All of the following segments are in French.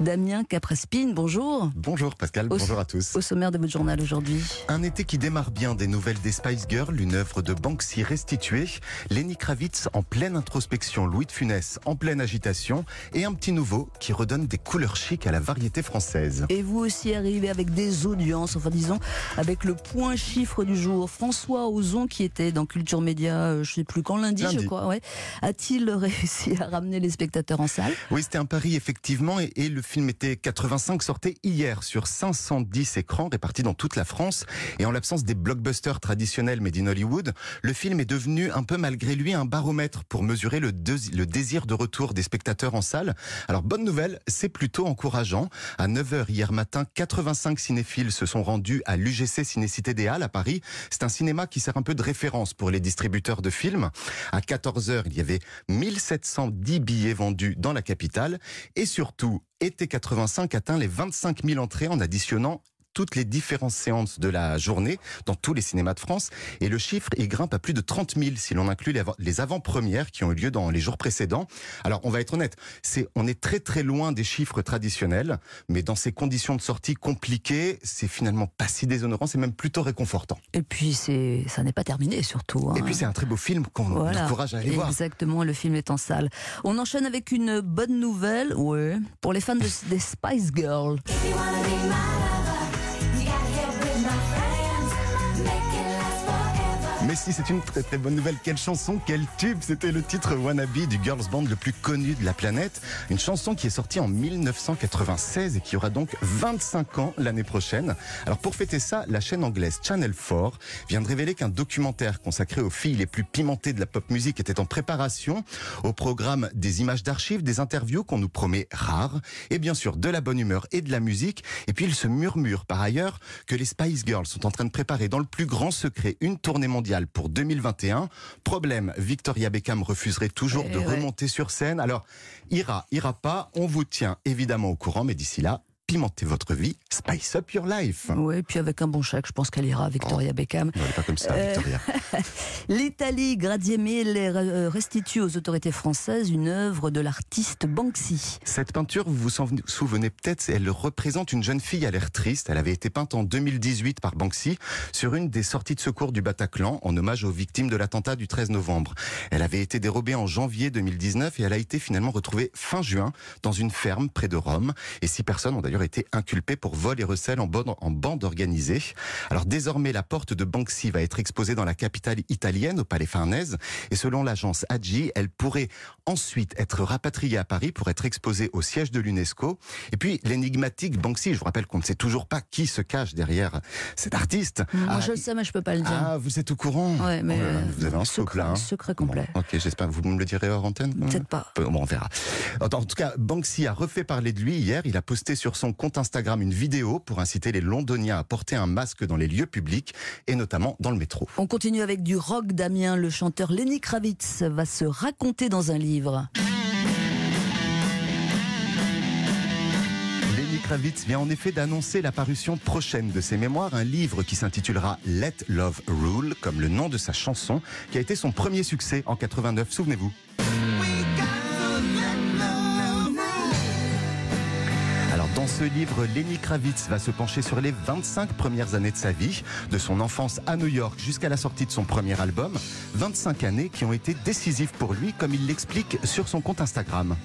Damien Caprespine, bonjour. Bonjour Pascal, bonjour à tous. Au sommaire de votre journal aujourd'hui. Un été qui démarre bien des nouvelles des Spice Girls, une œuvre de Banksy restituée, Lenny Kravitz en pleine introspection, Louis de Funès en pleine agitation et un petit nouveau qui redonne des couleurs chic à la variété française. Et vous aussi arrivez avec des audiences, enfin disons avec le point chiffre du jour. François Ozon qui était dans Culture Média, euh, je sais plus quand lundi, Lundi. je crois, ouais, a-t-il réussi à ramener les spectateurs en salle? Oui, c'était un pari effectivement et, et le film était 85 sortait hier sur 510 écrans répartis dans toute la France et en l'absence des blockbusters traditionnels made in Hollywood, le film est devenu un peu malgré lui un baromètre pour mesurer le, le désir de retour des spectateurs en salle. Alors bonne nouvelle, c'est plutôt encourageant. À 9h hier matin, 85 cinéphiles se sont rendus à l'UGC Cinécité des Halles à Paris. C'est un cinéma qui sert un peu de référence pour les distributeurs de films. À 14h, il y avait 1710 billets vendus dans la capitale et surtout, été 85 atteint les 25 000 entrées en additionnant toutes les différentes séances de la journée dans tous les cinémas de France et le chiffre il grimpe à plus de 30 000 si l'on inclut les avant- les avant-premières qui ont eu lieu dans les jours précédents. Alors on va être honnête, c'est on est très très loin des chiffres traditionnels, mais dans ces conditions de sortie compliquées, c'est finalement pas si déshonorant, c'est même plutôt réconfortant. Et puis c'est, ça n'est pas terminé surtout. Et hein. puis c'est un très beau film qu'on Voilà. encourage à aller voir. Exactement, le film est en salle. On enchaîne avec une bonne nouvelle, ouais, pour les fans de- des Spice Girls. Mais si c'est une très très bonne nouvelle, quelle chanson, quel tube C'était le titre Wannabe du girls band le plus connu de la planète. Une chanson qui est sortie en 1996 et qui aura donc 25 ans l'année prochaine. Alors pour fêter ça, la chaîne anglaise Channel 4 vient de révéler qu'un documentaire consacré aux filles les plus pimentées de la pop musique était en préparation. Au programme des images d'archives, des interviews qu'on nous promet rares et bien sûr de la bonne humeur et de la musique. Et puis il se murmure par ailleurs que les Spice Girls sont en train de préparer dans le plus grand secret une tournée mondiale pour 2021. Problème, Victoria Beckham refuserait toujours Eh de ouais. remonter sur scène. Alors, ira, ira pas, on vous tient évidemment au courant, mais d'ici là, pimentez votre vie, spice up your life. Oui, puis avec un bon chèque, je pense qu'elle ira, Victoria Beckham. Non, elle est pas comme ça, Euh, Victoria. L'Italie, Grazie Mille, euh, restitue aux autorités françaises une œuvre de l'artiste Banksy. Cette peinture, vous vous souvenez peut-être, elle représente une jeune fille à l'air triste. Elle avait été peinte en 2018 par Banksy sur une des sorties de secours du Bataclan en hommage aux victimes de l'attentat du 13 novembre. Elle avait été dérobée en janvier 2019 et elle a été finalement retrouvée fin juin dans une ferme près de Rome. Et six personnes ont d'ailleurs été inculpées pour vol et recel en bande, en bande organisée. Alors désormais, la porte de Banksy va être exposée dans la capitale italienne, au Palais Farnèse. Et selon l'agence AGI, elle pourrait ensuite être rapatriée à Paris pour être exposée au siège de l'UNESCO. Et puis l'énigmatique Banksy, je vous rappelle qu'on ne sait toujours pas qui se cache derrière cet artiste. Moi, Ah, je le sais, mais je peux pas le dire. ah, vous êtes au courant Ouais, mais, Oh euh, Vous avez un scoop secret, là. hein secret complet. Bon, ok, j'espère. Vous me le direz hors antenne Peut-être pas. Bon, on verra. En tout cas, Banksy a refait parler de lui hier. Il a posté sur son compte Instagram une vidéo pour inciter les Londoniens à porter un masque dans les lieux publics et notamment dans le métro. On continue avec du rock, Damien. Le chanteur Lenny Kravitz va se raconter dans un livre. Lenny Kravitz vient en effet d'annoncer la parution prochaine de ses mémoires, un livre qui s'intitulera Let Love Rule, comme le nom de sa chanson, qui a été son premier succès en 89, souvenez-vous. Ce livre, Lenny Kravitz va se pencher sur les 25 premières années de sa vie, de son enfance à New York jusqu'à la sortie de son premier album. 25 années qui ont été décisives pour lui, comme il l'explique sur son compte Instagram.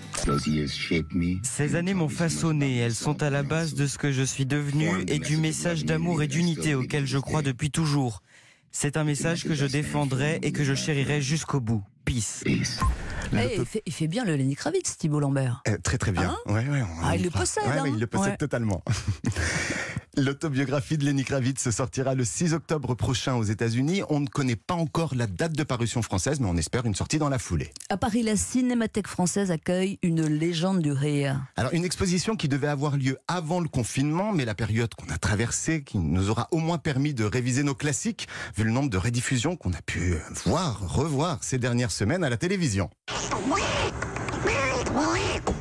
Ces années m'ont façonné, elles sont à la base de ce que je suis devenu et du message d'amour et d'unité auquel je crois depuis toujours. C'est un message que je défendrai et que je chérirai jusqu'au bout. Peace. Eh, il, fait, il fait bien le Lenny Kravitz, Thibault Lambert. Euh, très très bien. ouais, ouais, on- Ah, il le possède, ouais, hein. il le possède totalement. L'autobiographie de Lenny Kravitz sortira le 6 octobre prochain aux États-Unis. On ne connaît pas encore la date de parution française, mais on espère une sortie dans la foulée. À Paris, la Cinémathèque française accueille une légende du rire. Alors, une exposition qui devait avoir lieu avant le confinement, mais la période qu'on a traversée, qui nous aura au moins permis de réviser nos classiques, vu le nombre de rediffusions qu'on a pu voir, revoir ces dernières semaines à la télévision. Wait, wait, wait.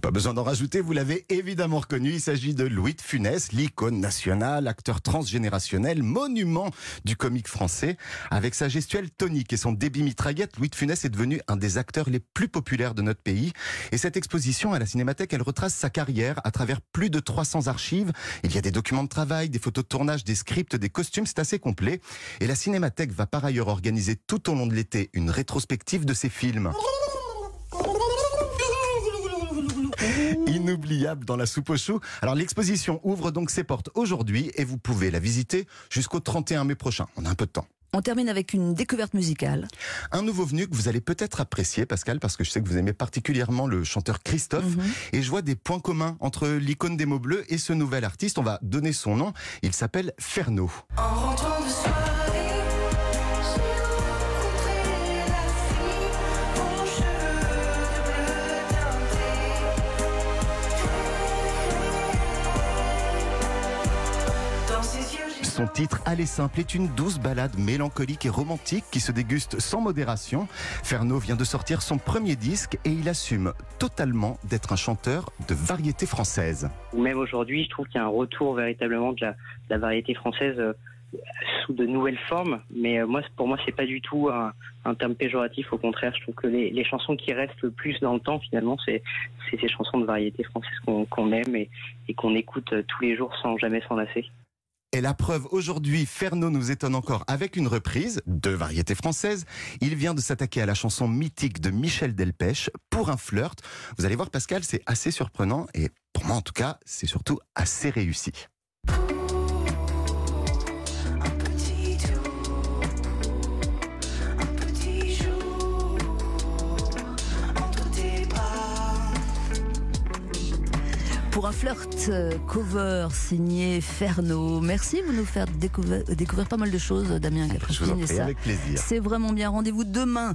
Pas besoin d'en rajouter, vous l'avez évidemment reconnu. Il s'agit de Louis de Funès, l'icône nationale, acteur transgénérationnel, monument du comique français. Avec sa gestuelle tonique et son débit mitraillette, Louis de Funès est devenu un des acteurs les plus populaires de notre pays. Et cette exposition à la Cinémathèque, elle retrace sa carrière à travers plus de 300 archives. Il y a des documents de travail, des photos de tournage, des scripts, des costumes, c'est assez complet. Et la Cinémathèque va par ailleurs organiser tout au long de l'été une rétrospective de ses films. Inoubliable dans la soupe aux choux. Alors l'exposition ouvre donc ses portes aujourd'hui et vous pouvez la visiter jusqu'au 31 mai prochain. On a un peu de temps. On termine avec une découverte musicale. Un nouveau venu que vous allez peut-être apprécier, Pascal, parce que je sais que vous aimez particulièrement le chanteur Christophe. Mhm. Et je vois des points communs entre l'icône des mots bleus et ce nouvel artiste. On va donner son nom. Il s'appelle Ferno. En rentrant de soirée, Son titre Aller simple est une douce balade mélancolique et romantique qui se déguste sans modération. Ferno vient de sortir son premier disque et il assume totalement d'être un chanteur de variété française. Même aujourd'hui, je trouve qu'il y a un retour véritablement de la, variété française euh, sous de nouvelles formes. Mais euh, moi, pour moi, c'est pas du tout un, terme péjoratif. Au contraire, je trouve que les, chansons qui restent le plus dans le temps, finalement, c'est ces chansons de variété française qu'on qu'on aime et, et qu'on écoute euh, tous les jours sans jamais s'en lasser. Et la preuve, aujourd'hui, Ferno nous étonne encore avec une reprise de variété française. Il vient de s'attaquer à la chanson mythique de Michel Delpech, Pour un flirt. Vous allez voir, Pascal, c'est assez surprenant et pour moi, en tout cas, c'est surtout assez réussi. Pour un flirt euh, cover signé Ferno. Merci, vous nous faites découvrir, découvrir pas mal de choses, Damien ça, avec plaisir. C'est vraiment bien. Rendez-vous demain